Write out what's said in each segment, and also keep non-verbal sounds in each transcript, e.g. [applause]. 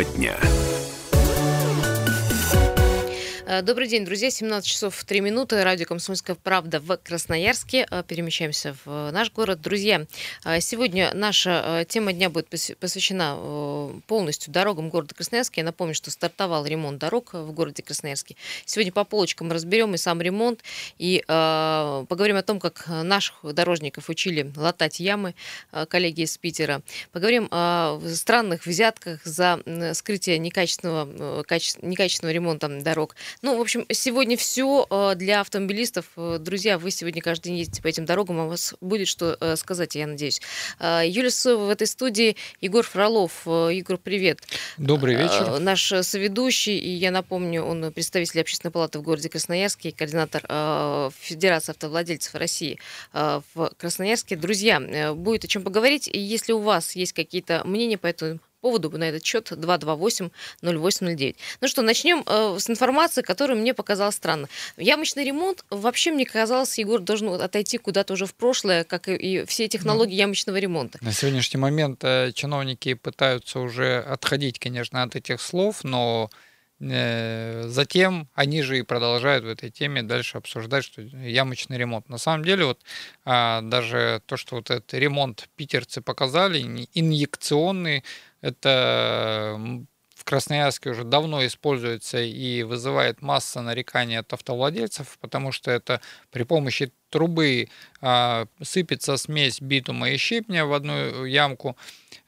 Тема дня. Добрый день, друзья. 17 часов 3 минуты. Радио «Комсомольская правда» в Красноярске. Э, перемещаемся в наш город. Друзья, э, сегодня наша тема дня будет посвящена полностью дорогам города Красноярска. Я напомню, что стартовал ремонт дорог в городе Красноярске. Сегодня по полочкам разберем и сам ремонт, и поговорим о том, как наших дорожников учили латать ямы, коллеги из Питера. Поговорим о странных взятках за скрытие некачественного, некачественного ремонта дорог. Ну, в общем, сегодня все э, для автомобилистов. Э, друзья, вы сегодня каждый день ездите по этим дорогам, а у вас будет что э, сказать, я надеюсь. Юлия Соева в этой студии, Егор Фролов. Егор, привет. Добрый вечер. Наш соведущий, и я напомню, он представитель общественной палаты в городе Красноярске, координатор Федерации автовладельцев России в Красноярске. Друзья, будет о чем поговорить. Если у вас есть какие-то мнения по этому поводу на этот счет 228-0809. Ну что, начнем э, с информации, которая мне показалась странно. Ямочный ремонт вообще, мне казалось, Егор должен отойти куда-то уже в прошлое, как и все технологии ну, ямочного ремонта. На сегодняшний момент э, чиновники пытаются уже отходить, конечно, от этих слов, но Затем они же и продолжают в этой теме дальше обсуждать, что ямочный ремонт. На самом деле, вот а, даже то, что вот этот ремонт питерцы показали, инъекционный, это в Красноярске уже давно используется и вызывает масса нареканий от автовладельцев, потому что это при помощи трубы а, сыпется смесь битума и щепня в одну ямку,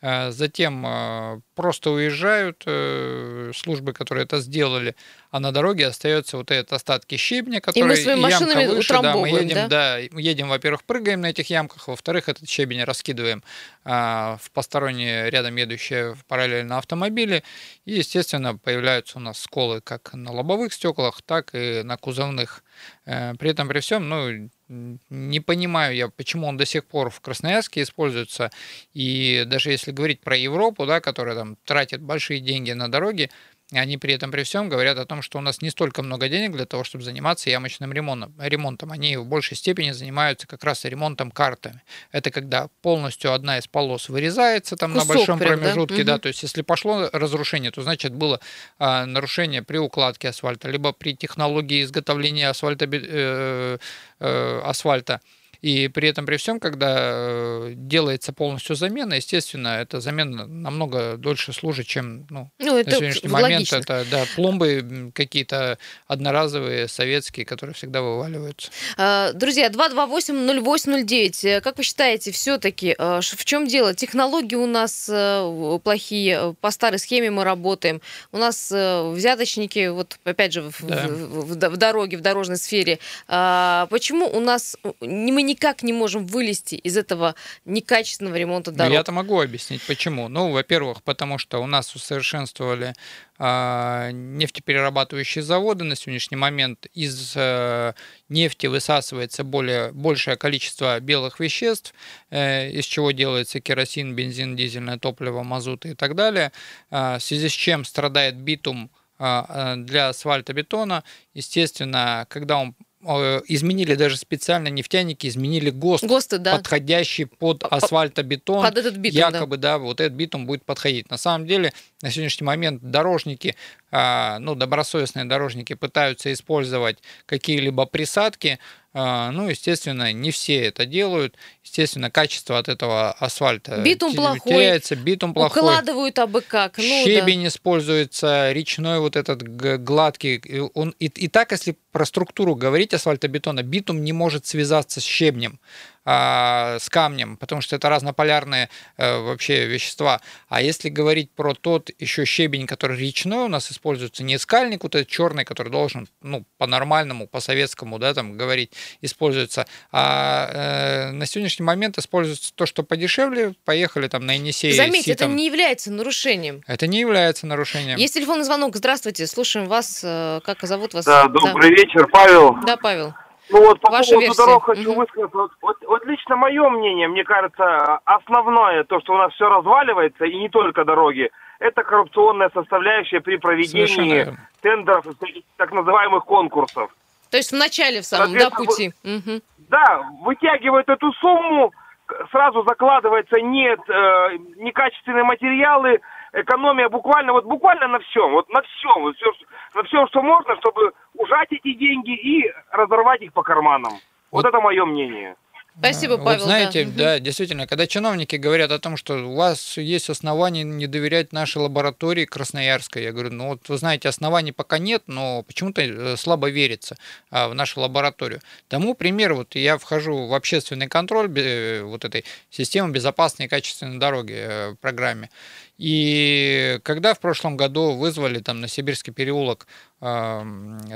а, затем а, просто уезжают э, службы, которые это сделали, а на дороге остается вот этот остатки щебня, который и мы своими ямка выше, да, мы едем, да? да, едем, во-первых, прыгаем на этих ямках, во-вторых, этот щебень раскидываем в посторонние рядом едущие параллельно автомобили, и, естественно, появляются у нас сколы как на лобовых стеклах, так и на кузовных. Э, при этом при всем, ну, не понимаю я, почему он до сих пор в Красноярске используется. И даже если говорить про Европу, да, которая там тратит большие деньги на дороги, они при этом при всем говорят о том, что у нас не столько много денег для того, чтобы заниматься ямочным ремонтом. ремонтом. Они в большей степени занимаются как раз ремонтом картами. Это когда полностью одна из полос вырезается там Кусок на большом прям, промежутке, да? да, то есть если пошло разрушение, то значит было а, нарушение при укладке асфальта, либо при технологии изготовления асфальта, э, э, асфальта и при этом, при всем, когда э, делается полностью замена, естественно, эта замена намного дольше служит, чем ну, ну, это на сегодняшний момент. Это да, пломбы какие-то одноразовые, советские, которые всегда вываливаются. А, друзья, 228-0809. Э, как вы считаете, все-таки э, в чем дело? Технологии у нас плохие, по старой схеме мы работаем. У нас взяточники, вот опять же, в, да. в, в, в дороге, в дорожной сфере. А, почему у нас мы не никак не можем вылезти из этого некачественного ремонта ну, дорог. Я-то могу объяснить, почему. Ну, во-первых, потому что у нас усовершенствовали э, нефтеперерабатывающие заводы на сегодняшний момент. Из э, нефти высасывается более, большее количество белых веществ, э, из чего делается керосин, бензин, дизельное топливо, мазут и так далее, э, в связи с чем страдает битум для асфальтобетона. Естественно, когда он изменили даже специально нефтяники, изменили ГОСТ, ГОСТы, да. подходящий под асфальтобетон. Под этот битум, Якобы, да. да, вот этот битум будет подходить. На самом деле, на сегодняшний момент дорожники, а, ну, добросовестные дорожники пытаются использовать какие-либо присадки, ну, естественно, не все это делают. Естественно, качество от этого асфальта битум плохой, теряется, битум плохой. Укладывают абы как. Ну, Щебень да. используется, речной вот этот гладкий. Он, и, и так, если про структуру говорить асфальтобетона, битум не может связаться с щебнем а, с камнем, потому что это разнополярные а, вообще вещества. А если говорить про тот еще щебень, который речной у нас используется, не скальник, вот этот черный, который должен, ну, по-нормальному, по-советскому, да, там говорить, используется, а э, на сегодняшний момент используется то, что подешевле, поехали там на Енисей. Заметьте, это не является нарушением. Это не является нарушением. Есть телефонный звонок, здравствуйте, слушаем вас, э, как зовут вас? Да, добрый да. вечер, Павел. Да, Павел. Ну вот по Ваша поводу версия. дорог хочу угу. высказаться. Вот, вот, вот лично мое мнение, мне кажется, основное, то, что у нас все разваливается, и не только дороги, это коррупционная составляющая при проведении тендеров, так называемых конкурсов. То есть в начале в самом да, пути. Угу. Да, вытягивают эту сумму, сразу закладывается нет, э, некачественные материалы, экономия буквально, вот буквально на всем, вот на всем, вот все, на всем, что можно, чтобы ужать эти деньги и разорвать их по карманам. Вот, вот это мое мнение. Спасибо, Павел. Вот знаете, да. да, действительно, когда чиновники говорят о том, что у вас есть основания не доверять нашей лаборатории Красноярской, я говорю, ну вот вы знаете, оснований пока нет, но почему-то э, слабо верится а, в нашу лабораторию. Тому пример, вот я вхожу в общественный контроль э, вот этой системы безопасной и качественной дороги э, программе. И когда в прошлом году вызвали там на Сибирский переулок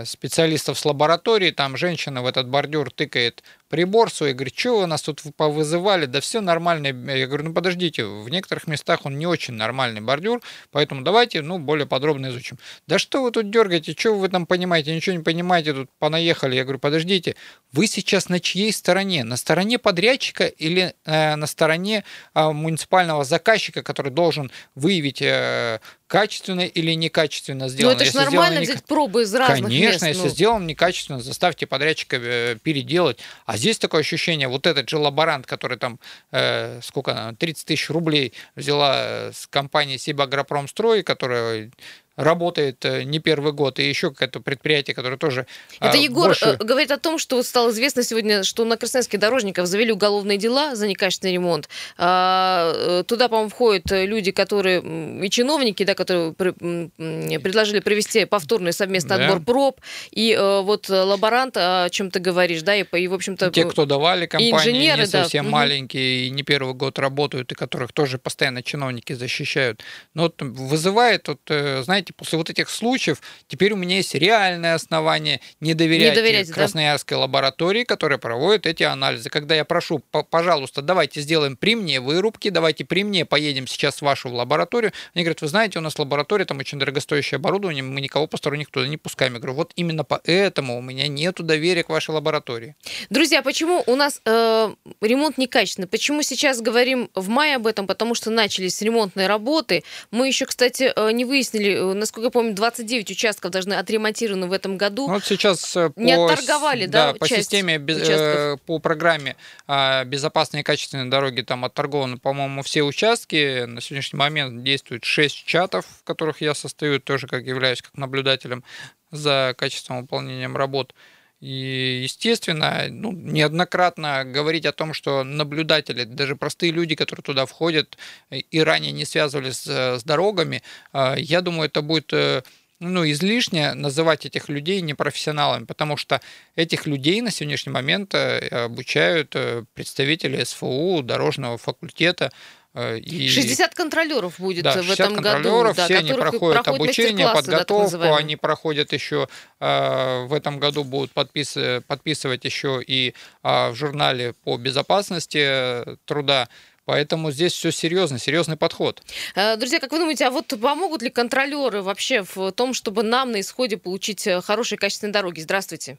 специалистов с лаборатории, там женщина в этот бордюр тыкает прибор свой, говорит, что вы нас тут повызывали, да все нормально. Я говорю, ну подождите, в некоторых местах он не очень нормальный бордюр, поэтому давайте, ну, более подробно изучим. Да что вы тут дергаете, что вы там понимаете, ничего не понимаете, тут понаехали. Я говорю, подождите, вы сейчас на чьей стороне? На стороне подрядчика или э, на стороне э, муниципального заказчика, который должен выявить э, качественно или некачественно сделано. Ну это же нормально взять не... пробы из разных Конечно, мест. если ну... сделано некачественно, заставьте подрядчика э, переделать. А здесь такое ощущение, вот этот же лаборант, который там, э, сколько, 30 тысяч рублей взяла э, с компании Сибагропромстрой, которая работает э, не первый год, и еще какое-то предприятие, которое тоже... Это а, Егор больше... Э, говорит о том, что стало известно сегодня, что на красноярских дорожников завели уголовные дела за некачественный ремонт. А, э, туда, по-моему, входят люди, которые и чиновники, да, которые предложили провести повторный совместный да. отбор проб, и вот лаборант, о чем ты говоришь, да, и, и в общем-то... Те, кто давали компании, инженеры, не совсем да. маленькие, и не первый год работают, и которых тоже постоянно чиновники защищают. Но вот вызывает, вот, знаете, знаете, после вот этих случаев теперь у меня есть реальное основание не доверять, не доверять Красноярской да? лаборатории, которая проводит эти анализы. Когда я прошу, пожалуйста, давайте сделаем при мне вырубки, давайте при мне поедем сейчас в вашу лабораторию. Они говорят, вы знаете, у нас лаборатория, там очень дорогостоящее оборудование, мы никого посторонних туда не пускаем. Я говорю, вот именно поэтому у меня нету доверия к вашей лаборатории. Друзья, почему у нас э, ремонт некачественный? Почему сейчас говорим в мае об этом? Потому что начались ремонтные работы. Мы еще, кстати, э, не выяснили, насколько я помню, 29 участков должны отремонтированы в этом году. Ну, вот сейчас э, не по, отторговали, да, да по системе, э, по программе э, безопасные и качественные дороги там отторгованы, по-моему, все участки. На сегодняшний момент действует 6 чатов, в которых я состою, тоже как являюсь как наблюдателем за качественным выполнением работ. И, естественно, ну, неоднократно говорить о том, что наблюдатели, даже простые люди, которые туда входят и ранее не связывались с, с дорогами, а, я думаю, это будет э, ну, излишне называть этих людей непрофессионалами, потому что этих людей на сегодняшний момент э, обучают э, представители СФУ, дорожного факультета, Э, и... 60 контролеров будет да, в этом году. Да, все они проходят обучение, подготовку, да, они проходят еще э, в этом году будут подпис... подписывать еще и э, в журнале по безопасности э, труда. Поэтому здесь все серьезно, серьезный подход. Э, друзья, как вы думаете, а вот помогут ли контролеры вообще в том, чтобы нам на исходе получить хорошие качественные дороги? Здравствуйте.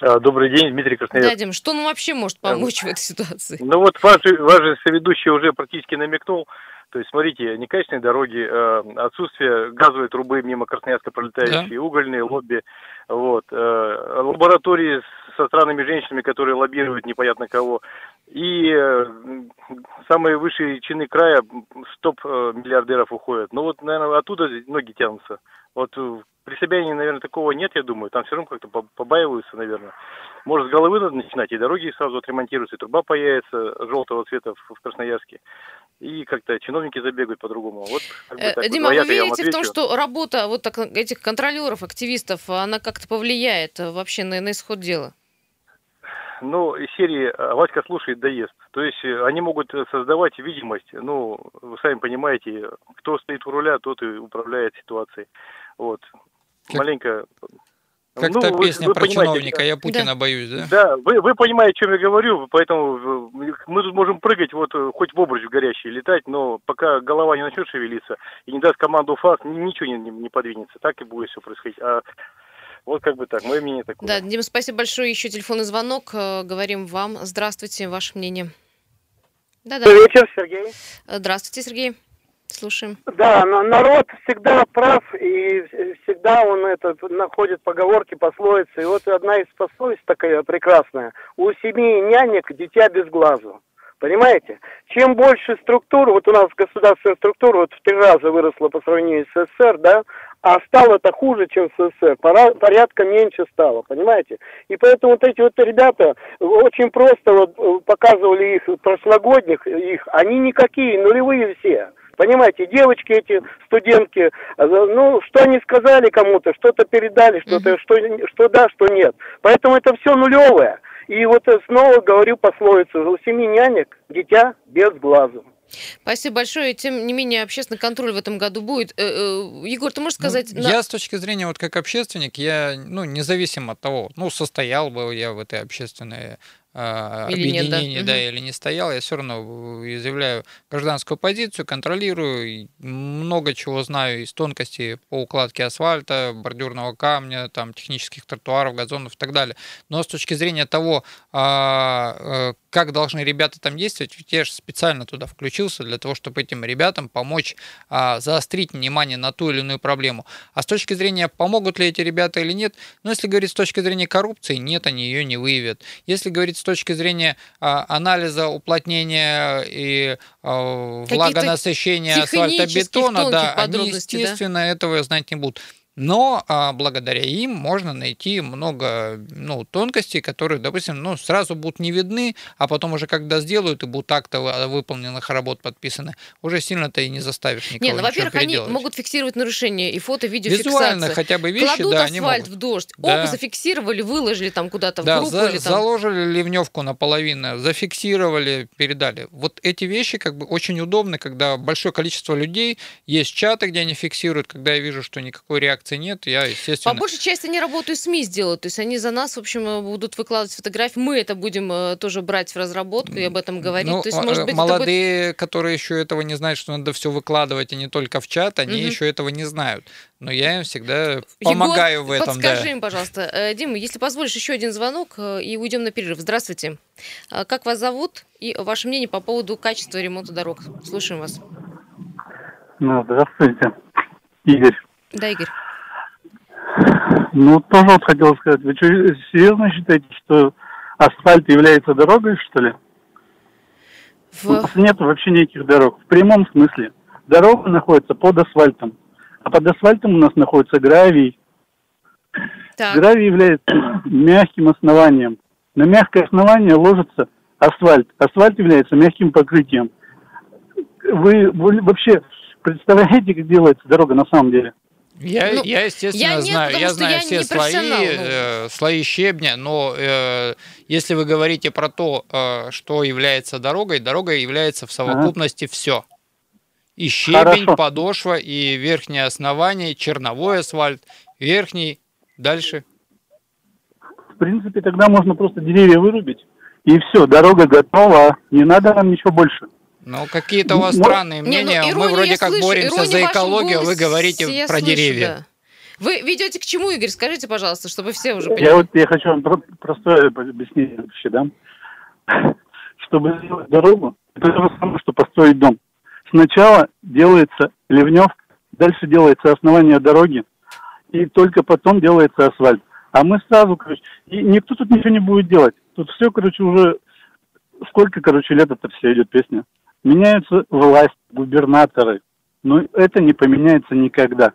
А, добрый день, Дмитрий Красноярский. Дядя, что нам вообще может помочь в этой ситуации? Ну вот ваш, ваш же соведущий уже практически намекнул. То есть, смотрите, некачественные дороги, э, отсутствие газовой трубы мимо Красноярска пролетающие, да. угольные лобби, вот, э, лаборатории со странными женщинами, которые лоббируют непонятно кого, и э, самые высшие чины края стоп миллиардеров уходят. Ну вот, наверное, оттуда ноги тянутся. Вот при Собянине, наверное, такого нет, я думаю. Там все равно как-то побаиваются, наверное. Может, с головы надо начинать, и дороги сразу отремонтируются, и труба появится желтого цвета в Красноярске. И как-то чиновники забегают по-другому. Вот, как бы э, так, Дима, вы верите в том, что работа вот так, этих контролеров, активистов, она как-то повлияет вообще на, на исход дела? ну, из серии «А «Васька слушает, да ест». То есть э, они могут создавать видимость, ну, вы сами понимаете, кто стоит у руля, тот и управляет ситуацией. Вот как, маленько... Как ну, та песня вы, про чиновника, я Путина да. боюсь, да? Да, вы, вы понимаете, о чем я говорю, поэтому мы тут можем прыгать, вот хоть в обруч горящий летать, но пока голова не начнет шевелиться и не даст команду ФАС, ничего не, не, не подвинется, так и будет все происходить. А вот как бы так, мое мнение такое. Да, Дима, спасибо большое. Еще телефонный звонок. Э, говорим вам. Здравствуйте, ваше мнение. Да-да. Добрый вечер, Сергей. Здравствуйте, Сергей. Слушаем. Да, народ всегда прав, и всегда он это находит поговорки, пословицы. И вот одна из пословиц такая прекрасная. У семи нянек дитя без глазу. Понимаете? Чем больше структур, вот у нас государственная структура вот в три раза выросла по сравнению с СССР, да, а стало это хуже, чем в СССР. Порядка меньше стало, понимаете? И поэтому вот эти вот ребята очень просто вот э, показывали их прошлогодних, их, они никакие, нулевые все. Понимаете, девочки эти, студентки, э, ну, что они сказали кому-то, что-то передали, что-то, что, что да, что нет. Поэтому это все нулевое. И вот снова говорю пословицу, у семи нянек дитя без глазу. Спасибо большое. Тем не менее, общественный контроль в этом году будет. Э, э, Егор, ты можешь ну, сказать... Ну, на... Я с точки зрения, вот как общественник, я, ну, независимо от того, ну, состоял бы я в этой общественной или объединении, нет, да, да или не стоял, я все равно изъявляю гражданскую позицию, контролирую, много чего знаю из тонкостей по укладке асфальта, бордюрного камня, там, технических тротуаров, газонов и так далее. Но с точки зрения того, а, э, как должны ребята там действовать, ведь я же специально туда включился для того, чтобы этим ребятам помочь а, заострить внимание на ту или иную проблему. А с точки зрения, помогут ли эти ребята или нет, ну, если говорить с точки зрения коррупции, нет, они ее не выявят. Если говорить с точки зрения а, анализа уплотнения и а, влагонасыщения асфальтобетона, да, они, естественно, да? этого знать не будут. Но а, благодаря им можно найти много ну, тонкостей, которые, допустим, ну, сразу будут не видны, а потом уже когда сделают и будут акты выполненных работ подписаны, уже сильно-то и не заставишь никого Не, ну, во-первых, они могут фиксировать нарушения и фото, видео Визуально хотя бы вещи, Кладут да, асфальт в дождь, да. оп, зафиксировали, выложили там куда-то да, в группу. За, или там... заложили ливневку наполовину, зафиксировали, передали. Вот эти вещи как бы очень удобны, когда большое количество людей, есть чаты, где они фиксируют, когда я вижу, что никакой реакции реакции нет, я, естественно... По большей части они работают СМИ сделают, то есть они за нас, в общем, э, будут выкладывать фотографии, мы это будем э, тоже брать в разработку и об этом говорить. Ну, то есть, может быть, молодые, будет... которые еще этого не знают, что надо все выкладывать, а не только в чат, они угу. еще этого не знают. Но я им всегда помогаю Егор, в этом. Подскажи да. им, пожалуйста. Э, Дима, если позволишь, еще один звонок, и уйдем на перерыв. Здравствуйте. Как вас зовут и ваше мнение по поводу качества ремонта дорог? Слушаем вас. Ну, здравствуйте. Игорь. Да, Игорь. Ну, тоже вот хотел сказать, вы что, серьезно считаете, что асфальт является дорогой, что ли? В... У нас нет вообще никаких дорог, в прямом смысле. Дорога находится под асфальтом, а под асфальтом у нас находится гравий. Так. Гравий является [clears throat] мягким основанием. На мягкое основание ложится асфальт. Асфальт является мягким покрытием. Вы, вы вообще представляете, как делается дорога на самом деле? Я, ну, я естественно, я нет, знаю, я знаю я все слои, ну. э, слои щебня, но э, если вы говорите про то, э, что является дорогой, дорогой является в совокупности ага. все. И щебень, Хорошо. подошва, и верхнее основание, черновой асфальт, верхний, дальше. В принципе, тогда можно просто деревья вырубить, и все, дорога готова, не надо нам ничего больше. Ну, какие-то у вас ну, странные мнения. Не, ну, Мы вроде как слышу, боремся за экологию, а вы говорите про слышу, деревья. Да. Вы ведете к чему, Игорь? Скажите, пожалуйста, чтобы все уже поняли. Я вот я хочу вам простое объяснение вообще, да? [laughs] Чтобы сделать дорогу, это то же самое, что построить дом. Сначала делается ливневка, дальше делается основание дороги, и только потом делается асфальт. А мы сразу, короче, и никто тут ничего не будет делать. Тут все, короче, уже сколько, короче, лет это все идет песня. Меняются власть, губернаторы. Но это не поменяется никогда.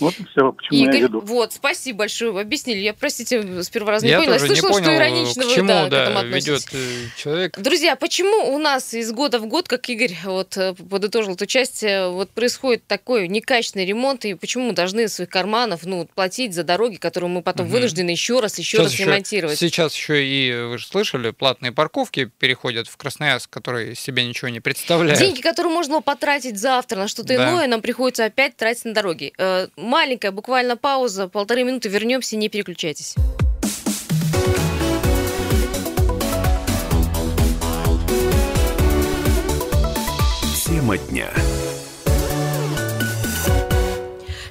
Вот и все, к чему Игорь, я веду. Вот, спасибо большое, вы объяснили. Я, простите, с первого раза не я поняла. Я слышала, не понял, что иронично к чему, да, да, к этому ведет э, человек. Друзья, почему у нас из года в год, как Игорь вот э, подытожил эту часть, э, вот происходит такой некачественный ремонт, и почему мы должны из своих карманов ну, платить за дороги, которые мы потом угу. вынуждены еще раз, еще сейчас раз еще, ремонтировать? Сейчас еще и, вы же слышали, платные парковки переходят в Красноярск, которые себе ничего не представляют. Деньги, которые можно потратить завтра на что-то да. иное, нам приходится опять тратить на дороги. Маленькая буквально пауза, полторы минуты, вернемся, не переключайтесь. Тема дня.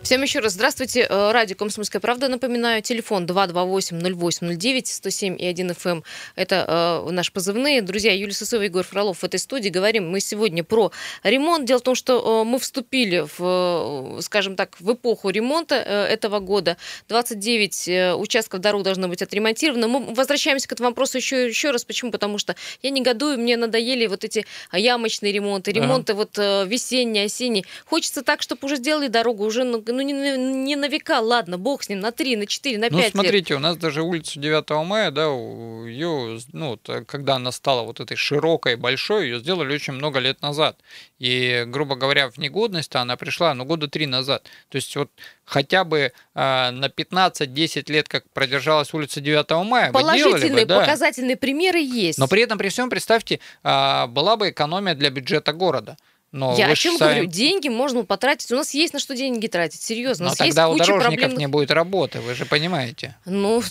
Всем еще раз здравствуйте. Э, радио «Комсомольская правда». Напоминаю, телефон 228-08-09, 107 и 1 FM. Эм. Это э, наши позывные. Друзья, Юлия Сысова и Егор Фролов в этой студии. Говорим мы сегодня про ремонт. Дело в том, что э, мы вступили в, э, скажем так, в эпоху ремонта э, этого года. 29 э, участков дорог должно быть отремонтировано. Мы возвращаемся к этому вопросу еще, еще раз. Почему? Потому что я негодую, мне надоели вот эти ямочные ремонты, ремонты ага. вот э, весенние, осенние. Хочется так, чтобы уже сделали дорогу, уже ну, ну не, не на века, ладно, бог с ним, на три, на четыре, на ну, пять смотрите, лет. у нас даже улицу 9 мая, да, ее, ну, когда она стала вот этой широкой, большой, ее сделали очень много лет назад. И, грубо говоря, в негодность она пришла, ну, года три назад. То есть вот хотя бы э, на 15-10 лет, как продержалась улица 9 мая, Положительные, бы, да. показательные примеры есть. Но при этом, при всем, представьте, э, была бы экономия для бюджета города. Но Я о чем сами... говорю? Деньги можно потратить. У нас есть на что деньги тратить, серьезно. Но у нас тогда у дорожников проблемных... не будет работы, вы же понимаете. Ну,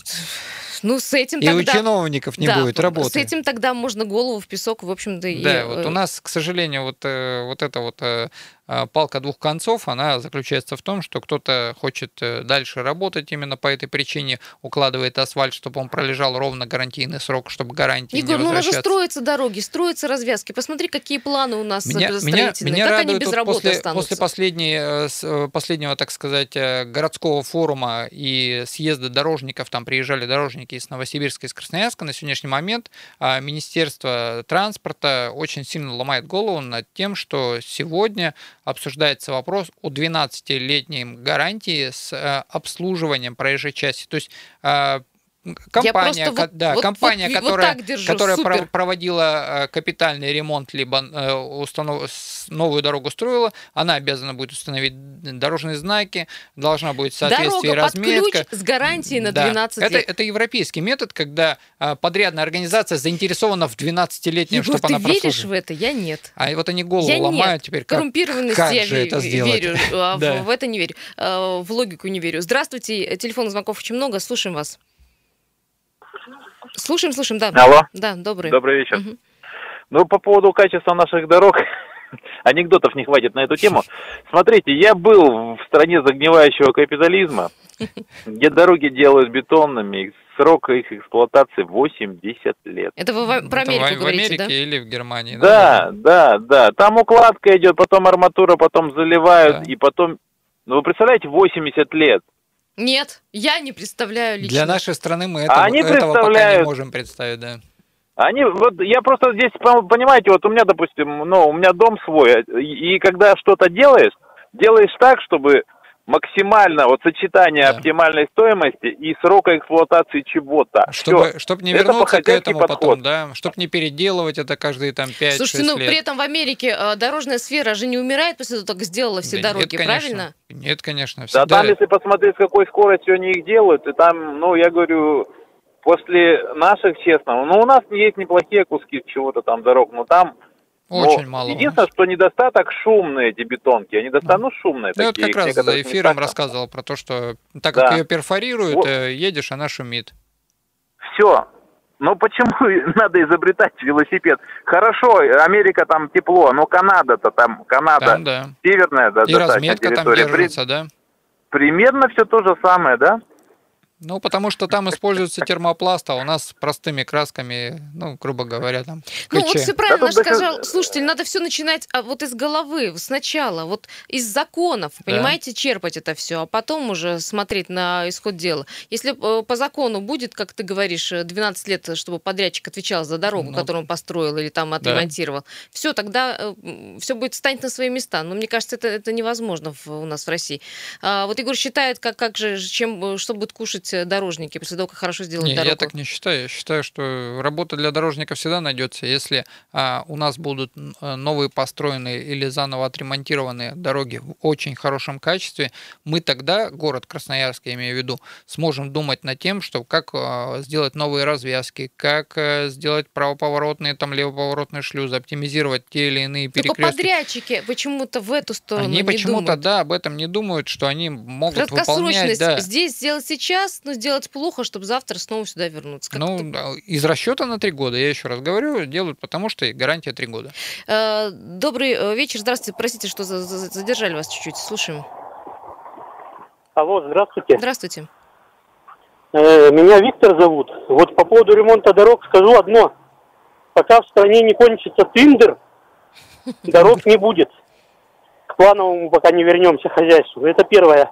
ну, с этим и тогда... у чиновников не да, будет работы. С этим тогда можно голову в песок, в общем-то. Да, и... вот у нас, к сожалению, вот, э, вот это вот э, палка двух концов, она заключается в том, что кто-то хочет э, дальше работать именно по этой причине, укладывает асфальт, чтобы он пролежал ровно гарантийный срок, чтобы гарантии Егор, не ну у нас же строятся дороги, строятся развязки. Посмотри, какие планы у нас меня, меня, меня как они без работы после, останутся? После последней, э, э, последнего, так сказать, городского форума и съезда дорожников, там приезжали дорожники из Новосибирска, из Красноярска, на сегодняшний момент а Министерство транспорта очень сильно ломает голову над тем, что сегодня обсуждается вопрос о 12-летней гарантии с э, обслуживанием проезжей части. То есть э, компания, вот, да, вот, компания, вот, которая, вот держу, которая супер. проводила э, капитальный ремонт либо установ... новую дорогу строила, она обязана будет установить дорожные знаки, должна будет соответствие разметка. Под ключ с гарантией на 12 да. лет. Это, это европейский метод, когда подрядная организация заинтересована в 12-летнем, Егор, чтобы ты она веришь в это? Я нет. А вот они голову я ломают нет. теперь. Как, Коррумпированности как я же это сделать? верю, а [laughs] в, в это не верю. В логику не верю. Здравствуйте, телефон звонков очень много, слушаем вас. Слушаем, слушаем, да. Алло. Да, добрый. Добрый вечер. Угу. Ну, по поводу качества наших дорог, [laughs] анекдотов не хватит на эту тему. Смотрите, я был в стране загнивающего капитализма, [laughs] где дороги делают бетонными, срок их эксплуатации 80 лет. Это вы в, про Америку Это в, говорите, Америке да? или в Германии? Да, да, да, да. Там укладка идет, потом арматура, потом заливают, да. и потом... Ну, вы представляете, 80 лет. Нет, я не представляю лично. Для нашей страны мы этого, а они этого пока не можем представить, да. Они, вот я просто здесь, понимаете, вот у меня, допустим, ну, у меня дом свой, и, и когда что-то делаешь, делаешь так, чтобы максимально вот сочетание да. оптимальной стоимости и срока эксплуатации чего-то. Чтобы, чтобы не вернуться это к этому подход. потом, да, чтобы не переделывать это каждые там 5-6 Слушайте, ну лет. при этом в Америке э, дорожная сфера же не умирает после того, как сделала все да дороги, нет, правильно? Нет, конечно. Всегда... Да там, если посмотреть, с какой скоростью они их делают, и там, ну, я говорю, после наших, честно, ну, у нас есть неплохие куски чего-то там дорог, но там очень Но мало. Единственное, что недостаток шумные эти бетонки. Они достанут шумные. Да, такие, вот как раз за эфиром рассказывал про то, что так да. как ее перфорируют, вот. едешь, она шумит. Все. Ну почему [laughs] надо изобретать велосипед? Хорошо, Америка там тепло, но Канада-то там, Канада там, да. северная, да, И разметка территория. там держится, да? Примерно все то же самое, да? Ну, потому что там используется термопласт, а у нас простыми красками, ну, грубо говоря, там. Ну, вот все правильно да, сказал. Слушатель, надо все начинать а, вот из головы, сначала, вот из законов, да. понимаете, черпать это все, а потом уже смотреть на исход дела. Если э, по закону будет, как ты говоришь, 12 лет, чтобы подрядчик отвечал за дорогу, ну, которую он построил или там отремонтировал, да. все, тогда э, все будет станет на свои места. Но мне кажется, это, это невозможно в, у нас в России. А, вот Егор считает, как, как же, чем, что будет кушать дорожники после того, как хорошо сделают не, дорогу? Я так не считаю. Я считаю, что работа для дорожника всегда найдется. Если а, у нас будут новые построенные или заново отремонтированные дороги в очень хорошем качестве, мы тогда, город Красноярск, я имею в виду, сможем думать над тем, что как а, сделать новые развязки, как а, сделать правоповоротные, там, левоповоротные шлюзы, оптимизировать те или иные перекрестки. Только подрядчики почему-то в эту сторону Они не почему-то, да, об этом не думают, что они могут выполнять... Да. Здесь сделать сейчас, но сделать плохо, чтобы завтра снова сюда вернуться. Как ну, из расчета на три года, я еще раз говорю, делают потому, что гарантия три года. Добрый вечер, здравствуйте, простите, что задержали вас чуть-чуть, слушаем. Алло, здравствуйте. Здравствуйте. Э, меня Виктор зовут. Вот по поводу ремонта дорог скажу одно. Пока в стране не кончится тендер, [laughs] дорог не будет. К плановому пока не вернемся хозяйству. Это первое.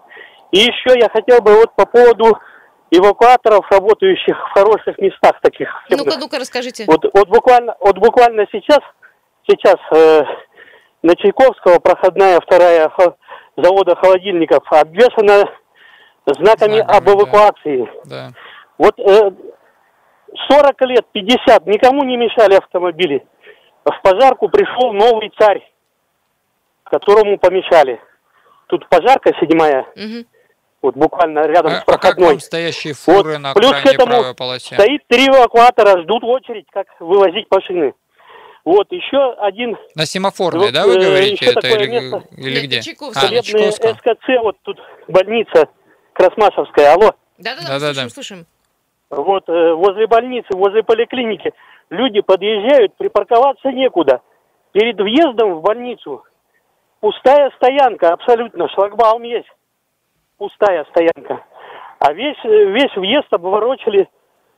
И еще я хотел бы вот по поводу эвакуаторов, работающих в хороших местах таких. Ну-ка, ну-ка, расскажите. Вот, вот буквально, вот буквально сейчас, сейчас э, на Чайковского проходная вторая хо, завода холодильников обвешана знаками, знаками об эвакуации. Да. Вот э, 40 лет, 50, никому не мешали автомобили. В пожарку пришел новый царь, которому помешали. Тут пожарка седьмая. Угу вот буквально рядом а, с проходной. А как вам стоящие фуры вот. на Плюс к этому правой полосе? стоит три эвакуатора, ждут очередь, как вывозить машины. Вот, еще один... На семафорной, вот, да, вы э, говорите, это или, место, или где? Чайковская. А, на Чайковском. СКЦ, вот тут больница Красмашевская, алло. Да-да-да, слушаем, слушаем. Вот, э, возле больницы, возле поликлиники люди подъезжают, припарковаться некуда. Перед въездом в больницу пустая стоянка, абсолютно, шлагбаум есть пустая стоянка. А весь, весь въезд обворочили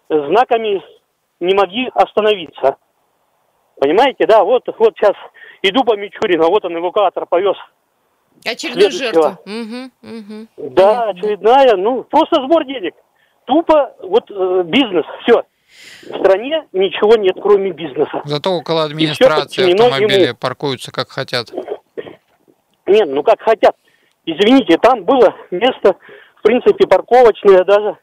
знаками «не моги остановиться». Понимаете, да, вот, вот сейчас иду по Мичурину, вот он эвакуатор повез. Очередную жертву. Угу, угу. Да, очередная, ну, просто сбор денег. Тупо вот э, бизнес, все. В стране ничего нет, кроме бизнеса. Зато около администрации автомобили ему. паркуются как хотят. Нет, ну как хотят. Извините, там было место, в принципе, парковочное даже.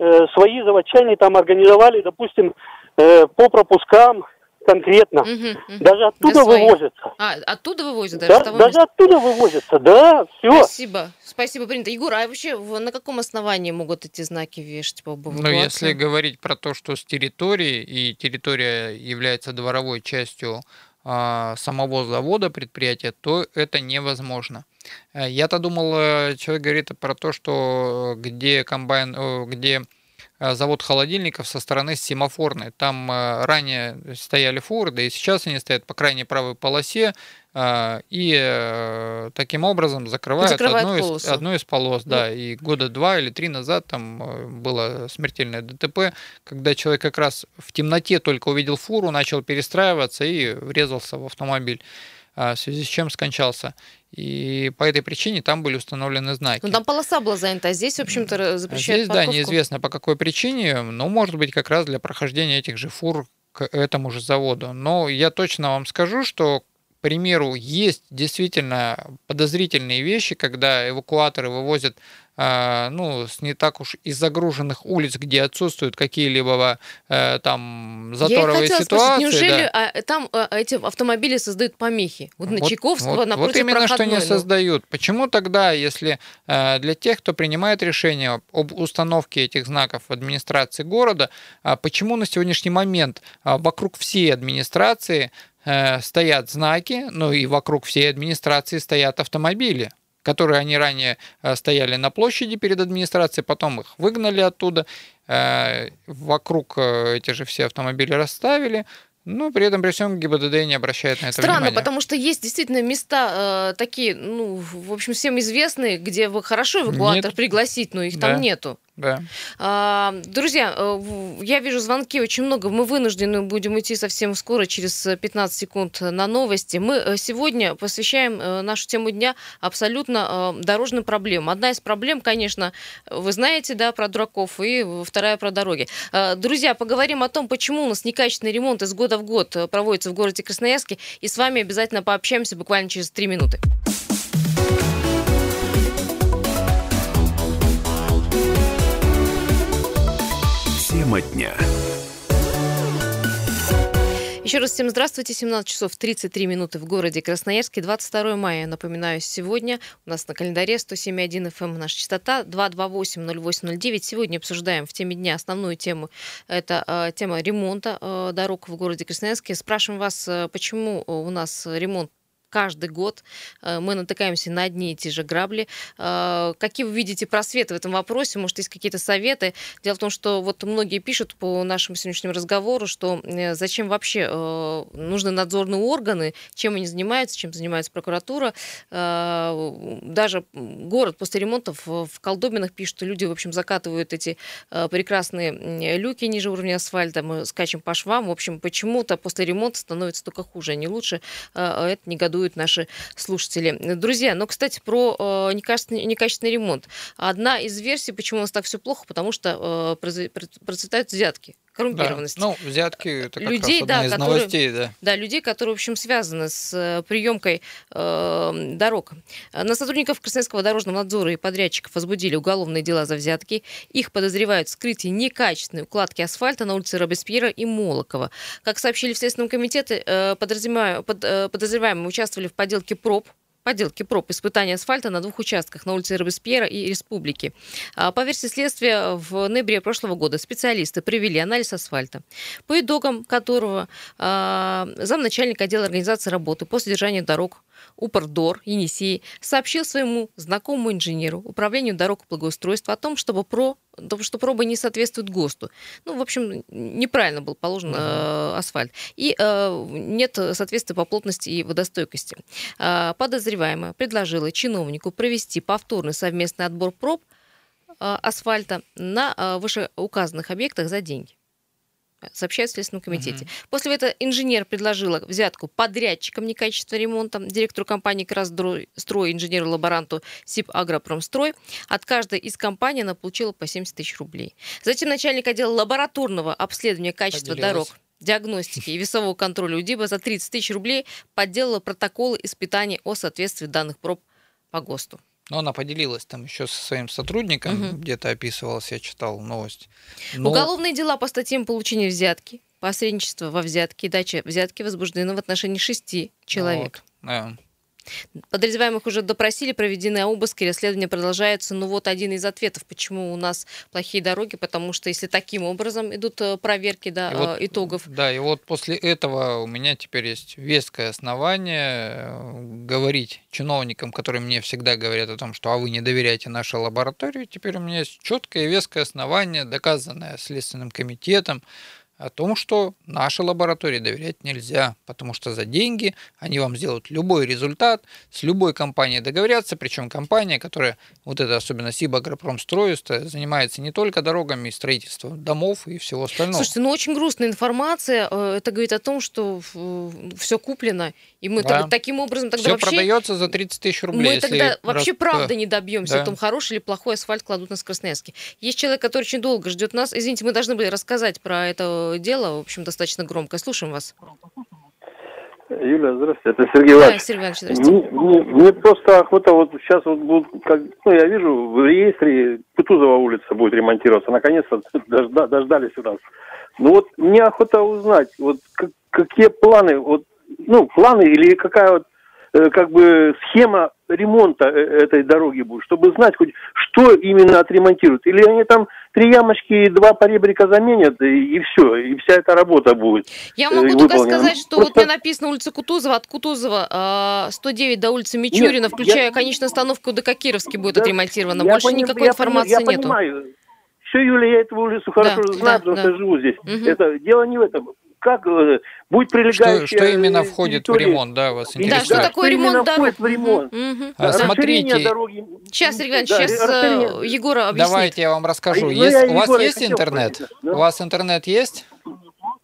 Э, свои заводчане там организовали, допустим, э, по пропускам конкретно. Угу, угу. Даже оттуда вывозятся. А, оттуда вывозят даже? Да, даже места? оттуда вывозятся, да, все. Спасибо, спасибо, принято. Егор, а вообще на каком основании могут эти знаки вешать по Ну, если говорить про то, что с территории, и территория является дворовой частью а, самого завода, предприятия, то это невозможно. Э, я-то думал, э, человек говорит про то, что где комбайн, где э, завод холодильников со стороны семафорной. Там ранее стояли фуры, да и сейчас они стоят по крайней правой полосе, и таким образом закрывают, закрывают одну, из, одну из полос. Да. да, и года два или три назад там было смертельное ДТП, когда человек как раз в темноте только увидел фуру, начал перестраиваться и врезался в автомобиль. В связи с чем скончался. И по этой причине там были установлены знаки. Ну, там полоса была занята, а здесь, в общем-то, запрещают Здесь, парковку. да, неизвестно по какой причине, но, может быть, как раз для прохождения этих же фур к этому же заводу. Но я точно вам скажу, что к примеру, есть действительно подозрительные вещи, когда эвакуаторы вывозят ну, с не так уж и загруженных улиц, где отсутствуют какие-либо э, там заторовые Я ситуации. Спросить, неужели да. а, там а, эти автомобили создают помехи? Вот на вот, Чайковского, вот, напротив Вот именно проходной, что не ну. создают. Почему тогда, если э, для тех, кто принимает решение об установке этих знаков в администрации города, э, почему на сегодняшний момент э, вокруг всей администрации стоят знаки, ну и вокруг всей администрации стоят автомобили? Которые они ранее э, стояли на площади перед администрацией, потом их выгнали оттуда, э, вокруг э, эти же все автомобили расставили, но при этом при всем ГИБДД не обращает на это Странно, внимания. потому что есть действительно места э, такие, ну, в общем, всем известные, где вы хорошо эвакуатор Нет. пригласить, но их да. там нету. Да. Друзья, э, я вижу звонки очень много. Мы вынуждены будем идти совсем скоро, через 15 секунд на новости. Мы э, сегодня посвящаем э, нашу тему дня абсолютно дорожным проблемам. Одна из проблем, конечно, вы знаете, да, про дураков, и вторая про дороги. Друзья, поговорим о том, почему у нас некачественный ремонт из года в год проводится в городе Красноярске, и с вами обязательно пообщаемся буквально через три минуты. Тема дня. Еще раз всем здравствуйте. 17 часов 33 минуты в городе Красноярске. 22 мая, напоминаю, сегодня у нас на календаре 107.1 FM эм, наша частота 228-0809. Сегодня обсуждаем в теме дня основную тему. Это э, тема ремонта э, дорог в городе Красноярске. Спрашиваем вас, э, почему у нас ремонт каждый год э, мы натыкаемся на одни и те же грабли. Э, какие вы видите просветы в этом вопросе? Может, есть какие-то советы? Дело в том, что вот многие пишут по нашему сегодняшнему разговору, что э, зачем вообще нужны надзорные органы, чем они занимаются, чем занимается прокуратура. Даже город после ремонтов в Колдобинах пишет, что люди, в общем, закатывают эти прекрасные люки ниже уровня асфальта, мы скачем по швам. В общем, почему-то после ремонта становится только хуже, а не лучше. Это негодует негодуют наши слушатели. Друзья, ну, кстати, про э, некачественный, некачественный ремонт. Одна из версий, почему у нас так все плохо, потому что э, процветают взятки коррумпированность. Да. Ну, взятки это как людей, раз одна да, из которые, новостей, да. Да, людей, которые, в общем, связаны с приемкой э, дорог. На сотрудников Красноярского дорожного надзора и подрядчиков возбудили уголовные дела за взятки. Их подозревают в скрытии некачественной укладки асфальта на улице Робеспьера и Молокова. Как сообщили в Следственном комитете, э, подозреваемые, под, э, подозреваемые участвовали в поделке проб подделки проб испытания асфальта на двух участках на улице Робеспьера и Республики. А, по версии следствия, в ноябре прошлого года специалисты провели анализ асфальта, по итогам которого а, замначальник отдела организации работы по содержанию дорог Упордор Енисей сообщил своему знакомому инженеру управлению дорог и благоустройства о том, чтобы про что проба не соответствует ГОСТу. Ну, в общем, неправильно был положен э, асфальт. И э, нет соответствия по плотности и водостойкости. Э, подозреваемая предложила чиновнику провести повторный совместный отбор проб э, асфальта на э, вышеуказанных объектах за деньги сообщает в Следственном комитете. Угу. После этого инженер предложила взятку подрядчикам некачественного ремонта, директору компании «Красстрой», инженеру-лаборанту СИП «Агропромстрой». От каждой из компаний она получила по 70 тысяч рублей. Затем начальник отдела лабораторного обследования качества Поделилась. дорог диагностики и весового контроля УДИБа за 30 тысяч рублей подделала протоколы испытаний о соответствии данных проб по ГОСТу. Но она поделилась там еще со своим сотрудником, угу. где-то описывалась, я читал новость. Но... Уголовные дела по статьям получения взятки, посредничество во взятке и дача взятки возбуждены в отношении шести человек. Вот, да. Подозреваемых уже допросили, проведены обыски, расследование продолжается. Но вот один из ответов, почему у нас плохие дороги, потому что если таким образом идут э, проверки да, вот, э, итогов. Да, и вот после этого у меня теперь есть веское основание э, говорить чиновникам, которые мне всегда говорят о том, что а вы не доверяете нашей лаборатории, теперь у меня есть четкое и веское основание, доказанное Следственным комитетом, о том, что нашей лаборатории доверять нельзя, потому что за деньги они вам сделают любой результат, с любой компанией договорятся, причем компания, которая, вот это особенно Сибагропромстрой, занимается не только дорогами, и строительством домов и всего остального. Слушайте, ну очень грустная информация, э, это говорит о том, что все куплено, и мы да. таким образом тогда все вообще... продается за 30 тысяч рублей. Мы тогда вообще раз... правда не добьемся да. о том, хороший или плохой асфальт кладут на Красноярске. Есть человек, который очень долго ждет нас. Извините, мы должны были рассказать про это дело, в общем, достаточно громко. Слушаем вас. Юля, здравствуйте, это Сергей Иванович. Да, Сергей Иванович, здравствуйте. Мне, мне, мне просто охота вот сейчас вот будут, как, ну, я вижу, в реестре Кутузова улица будет ремонтироваться, наконец-то [laughs] дожда, дождались у нас. Ну вот мне охота узнать, вот как, какие планы, вот, ну, планы или какая вот Э, как бы схема ремонта э, этой дороги будет, чтобы знать хоть, что именно отремонтируют. Или они там три ямочки и два поребрика заменят, и, и все, и вся эта работа будет Я могу выполнена. только сказать, что Просто... вот мне написано улица Кутузова, от Кутузова 109 а, до улицы Мичурина, Нет, включая я... конечную остановку до Кокировски будет да, отремонтирована. Больше поним... никакой я информации я нету. Понимаю. Все, Юля, я эту улицу хорошо да, знаю, да, потому да. что живу здесь. Угу. Это дело не в этом как э, будет прилегающая... Что, что именно входит территория. в ремонт, да, вас интересует? Да, что такое ремонт дорог? в ремонт. Угу. А, смотрите... Дороги. Сейчас, Иван, да, сейчас расширение... Егора объяснит. Давайте я вам расскажу. А, есть, у вас есть интернет? Да? У вас интернет есть?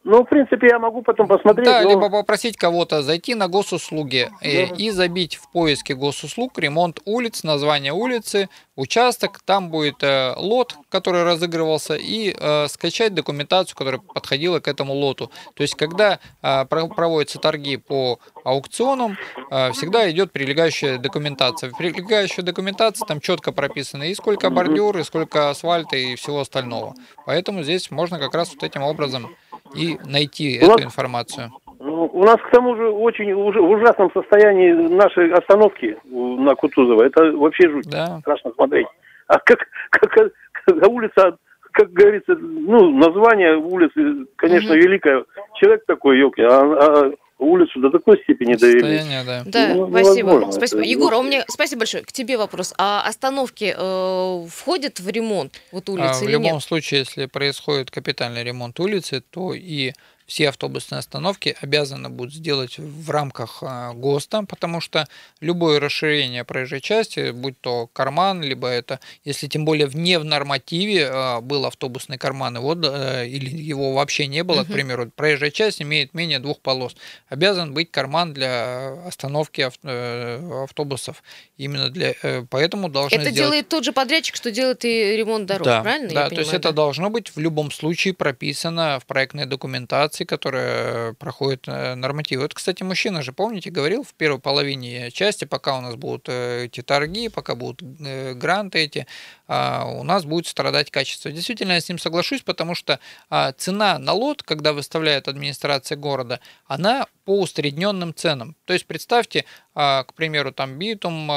Ну, в принципе, я могу потом посмотреть. Да, но... либо попросить кого-то зайти на госуслуги и, и забить в поиске госуслуг ремонт улиц, название улицы, участок, там будет э, лот, который разыгрывался, и э, скачать документацию, которая подходила к этому лоту. То есть, когда э, проводятся торги по аукционам, э, всегда идет прилегающая документация. В прилегающей документации там четко прописано и сколько бордюр, и сколько асфальта, и всего остального. Поэтому здесь можно как раз вот этим образом и найти у эту нас, информацию? Ну, у нас к тому же очень уже в ужасном состоянии наши остановки на Кутузова. Это вообще жуть. Да. Страшно смотреть. А как, как, как улица, как говорится, ну, название улицы, конечно, угу. великое. Человек такой, елки, а, а улицу до такой степени довели. Да, да ну, спасибо. Спасибо. Это... Егор, а у меня спасибо большое. К тебе вопрос. А остановки э, входят в ремонт вот улицы а, или В любом нет? случае, если происходит капитальный ремонт улицы, то и все автобусные остановки обязаны будут сделать в рамках а, ГОСТа, потому что любое расширение проезжей части, будь то карман, либо это, если тем более вне в нормативе а, был автобусный карман, его, или его вообще не было, угу. к примеру, проезжая часть имеет менее двух полос, обязан быть карман для остановки э, автобусов. Именно для, э, поэтому должны Это сделать... делает тот же подрядчик, что делает и ремонт дорог, да, правильно? Да, то есть это должно быть в любом случае прописано в проектной документации организации, которая проходит э, нормативы. Вот, кстати, мужчина же, помните, говорил в первой половине части, пока у нас будут э, эти торги, пока будут э, гранты эти, а, у нас будет страдать качество. Действительно, я с ним соглашусь, потому что а, цена на лот, когда выставляет администрация города, она по усредненным ценам. То есть представьте, а, к примеру, там битум,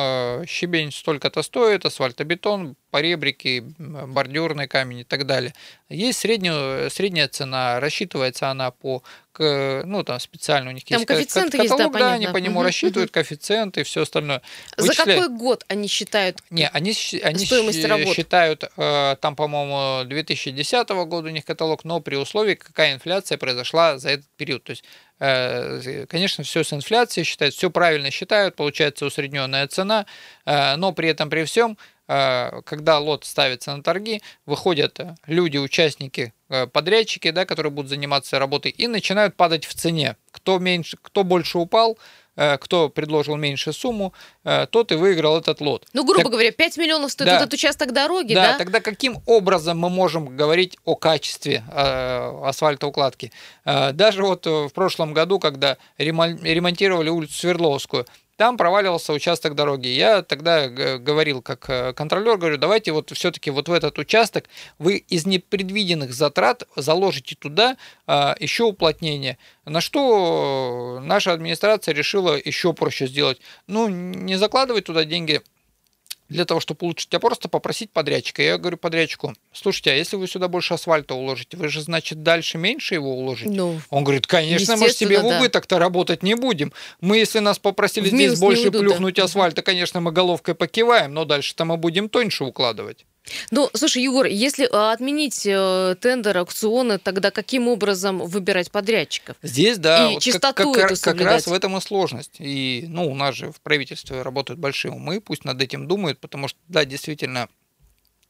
щебень столько-то стоит, асфальтобетон, поребрики, бордюрный камень и так далее. Есть средняя, средняя цена, рассчитывается она по ну, там специально у них там есть коэффициенты каталог, есть, да, да, они по нему угу. рассчитывают коэффициенты и все остальное. За какой год они считают Не, они, они стоимость работ? считают, э, там, по-моему, 2010 года у них каталог, но при условии, какая инфляция произошла за этот период. То есть Конечно, все с инфляцией считают, все правильно считают, получается усредненная цена, э, но при этом при всем Э, когда лот ставится на торги, выходят люди, участники, э, подрядчики, да, которые будут заниматься работой, и начинают падать в цене. Кто, меньше, кто больше упал, э, кто предложил меньшую сумму, тот и выиграл этот лот. Ну, грубо так, говоря, 5 миллионов стоит да, этот участок дороги, да? Да, тогда каким образом мы можем говорить о качестве асфальтоукладки? Даже вот в прошлом году, когда ремонтировали улицу Свердловскую, там проваливался участок дороги. Я тогда говорил как э, контролер, говорю, давайте вот все-таки вот в этот участок вы из непредвиденных затрат заложите туда а, еще уплотнение. На что наша администрация решила еще проще сделать. Ну, не закладывать туда деньги для того, чтобы улучшить, а просто попросить подрядчика. Я говорю подрядчику, слушайте, а если вы сюда больше асфальта уложите, вы же, значит, дальше меньше его уложите? Ну, Он говорит, конечно, мы же себе в убыток-то работать не будем. Мы, если нас попросили здесь больше уйдут, плюхнуть да. асфальта, конечно, мы головкой покиваем, но дальше-то мы будем тоньше укладывать. Ну, слушай, Егор, если а, отменить э, тендер, аукционы, тогда каким образом выбирать подрядчиков? Здесь, да, и вот чистоту как, как, как раз в этом и сложность. И, ну, у нас же в правительстве работают большие умы, пусть над этим думают, потому что, да, действительно,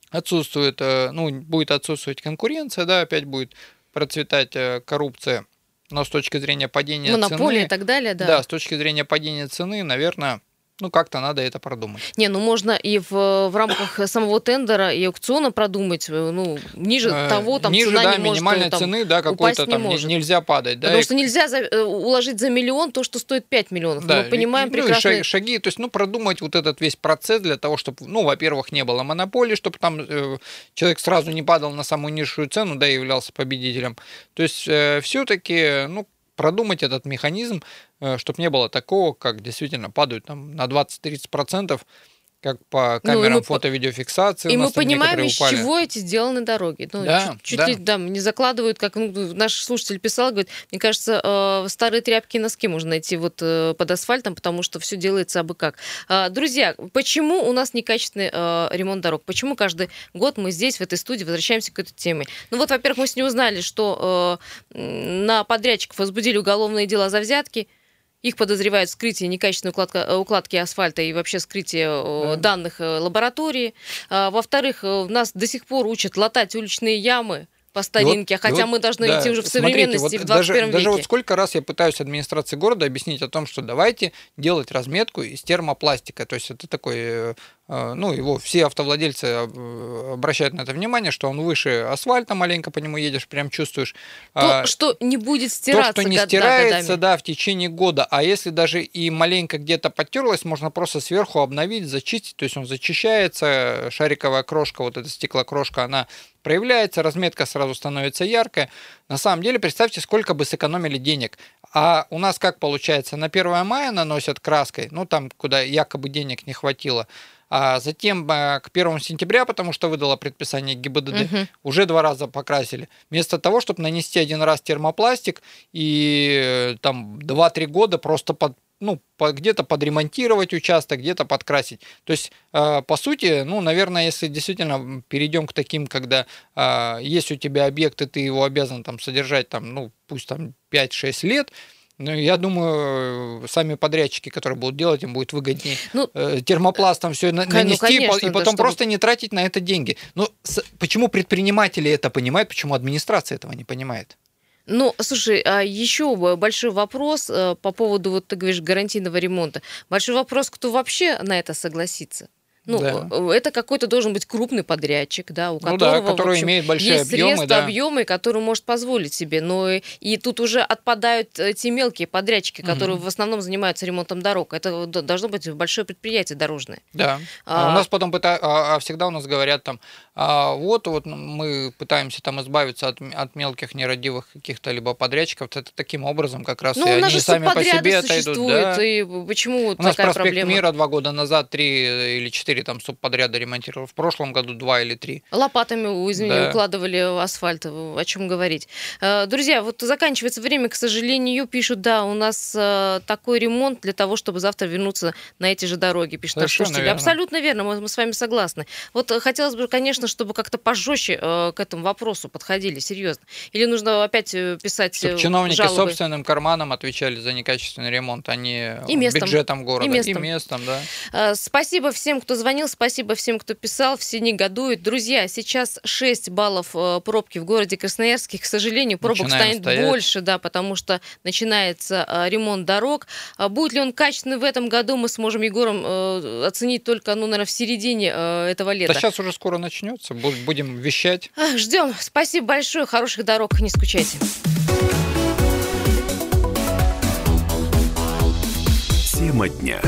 отсутствует, э, ну, будет отсутствовать конкуренция, да, опять будет процветать э, коррупция, но с точки зрения падения Монополия цены... Монополия и так далее, да. Да, с точки зрения падения цены, наверное, ну, как-то надо это продумать. Не, ну можно и в, в рамках [coughs] самого тендера и аукциона продумать, э, ну, ниже э, того, там ниже, цена да, не может минимальной там, цены, да, какой-то там не может. нельзя падать. Да, Потому и... что нельзя за, э, уложить за миллион то, что стоит 5 миллионов. Да, Мы понимаем прекрасно. Ну, шаги, то есть, ну, продумать вот этот весь процесс для того, чтобы, ну, во-первых, не было монополии, чтобы там э, человек сразу не падал на самую низшую цену, да, и являлся победителем. То есть, э, все-таки, ну, продумать этот механизм, э, чтобы не было такого, как действительно падают там, на 20-30% как по камерам ну, фото-видеофиксации. И мы понимаем, из упали. чего эти сделаны дороги. Ну, да, чуть, чуть да. ли да, не закладывают, как ну, наш слушатель писал, говорит, мне кажется, э, старые тряпки и носки можно найти вот э, под асфальтом, потому что все делается абы как. Э, друзья, почему у нас некачественный э, ремонт дорог? Почему каждый год мы здесь, в этой студии, возвращаемся к этой теме? Ну вот, во-первых, мы с ней узнали, что э, на подрядчиков возбудили уголовные дела за взятки, их подозревают в скрытии некачественной укладка, э, укладки асфальта и вообще скрытие да. данных э, лаборатории. А, во-вторых, э, нас до сих пор учат латать уличные ямы по старинке, вот, хотя вот, мы должны да, идти уже в современности, смотрите, вот в 21 даже, веке. Даже вот сколько раз я пытаюсь администрации города объяснить о том, что давайте делать разметку из термопластика. То есть это такой ну, его все автовладельцы а, обращают на это внимание, что он выше асфальта маленько по нему едешь, прям чувствуешь. То, а, что не будет стираться. То, что не стирается, да, в течение года. А если даже и маленько где-то потерлось, можно просто сверху обновить, зачистить. То есть он зачищается, шариковая крошка, вот эта стеклокрошка, она проявляется, разметка сразу становится яркая. На самом деле, представьте, сколько бы сэкономили денег. А у нас как получается? На 1 мая наносят краской, ну там, куда якобы денег не хватило, А затем к 1 сентября, потому что выдало предписание ГИБДД, угу. уже два раза покрасили. Вместо того, чтобы нанести один раз термопластик и э, там 2-3 года просто под, ну, где-то подремонтировать участок, где-то подкрасить. То есть, э, по сути, ну, наверное, если действительно перейдем к таким, когда э, есть у тебя объект, и ты его обязан там содержать, там, ну, пусть там 5-6 лет, ну, я думаю, сами подрядчики, которые будут делать, им будет выгоднее ну, э, термопластом все ну, нанести ну, конечно, и потом да, просто чтобы... не тратить на это деньги. Но с, почему предприниматели это понимают, почему администрация этого не понимает? Ну, слушай, а еще большой вопрос э, по поводу, вот ты говоришь, гарантийного ремонта. Большой вопрос, кто вообще на это согласится? Ну, да. Э, это какой-то должен быть крупный подрядчик, да, у которого, ну да, который общем, имеет большие есть объемы, средства, да. объемы, который может позволить себе. Но и, и тут уже отпадают э, те мелкие подрядчики, которые угу. в основном занимаются ремонтом дорог. Это должно быть большое предприятие дорожное. Да. А, а у нас потом пыта... а, а всегда у нас говорят там, а вот, вот мы пытаемся там избавиться от, от мелких нерадивых каких-то либо подрядчиков. Это таким образом как раз ну, и они сами по себе отойдут. Да. И почему у нас такая проспект проблема? Мира два года назад три или четыре там субподряда ремонтировал. В прошлом году два или три. Лопатами, извини, да. укладывали асфальт. О чем говорить. Э, друзья, вот заканчивается время, к сожалению, пишут, да, у нас э, такой ремонт для того, чтобы завтра вернуться на эти же дороги, пишут наш слушатель. Абсолютно верно, мы, мы с вами согласны. Вот хотелось бы, конечно, чтобы как-то пожестче э, к этому вопросу подходили, серьезно? Или нужно опять э, писать Чтобы э, чиновники жалобы? собственным карманом отвечали за некачественный ремонт, а не и местом. бюджетом города. И местом. и местом, да. Э, спасибо всем, кто звонил, спасибо всем, кто писал, все негодуют. Друзья, сейчас 6 баллов э, пробки в городе Красноярске. К сожалению, пробок Начинаем станет стоять. больше, да, потому что начинается э, ремонт дорог. А будет ли он качественный в этом году, мы сможем Егором э, оценить только, ну, наверное, в середине этого лета. Да сейчас уже скоро начнется. Будем вещать. Ждем. Спасибо большое. Хороших дорог. Не скучайте. Тема дня.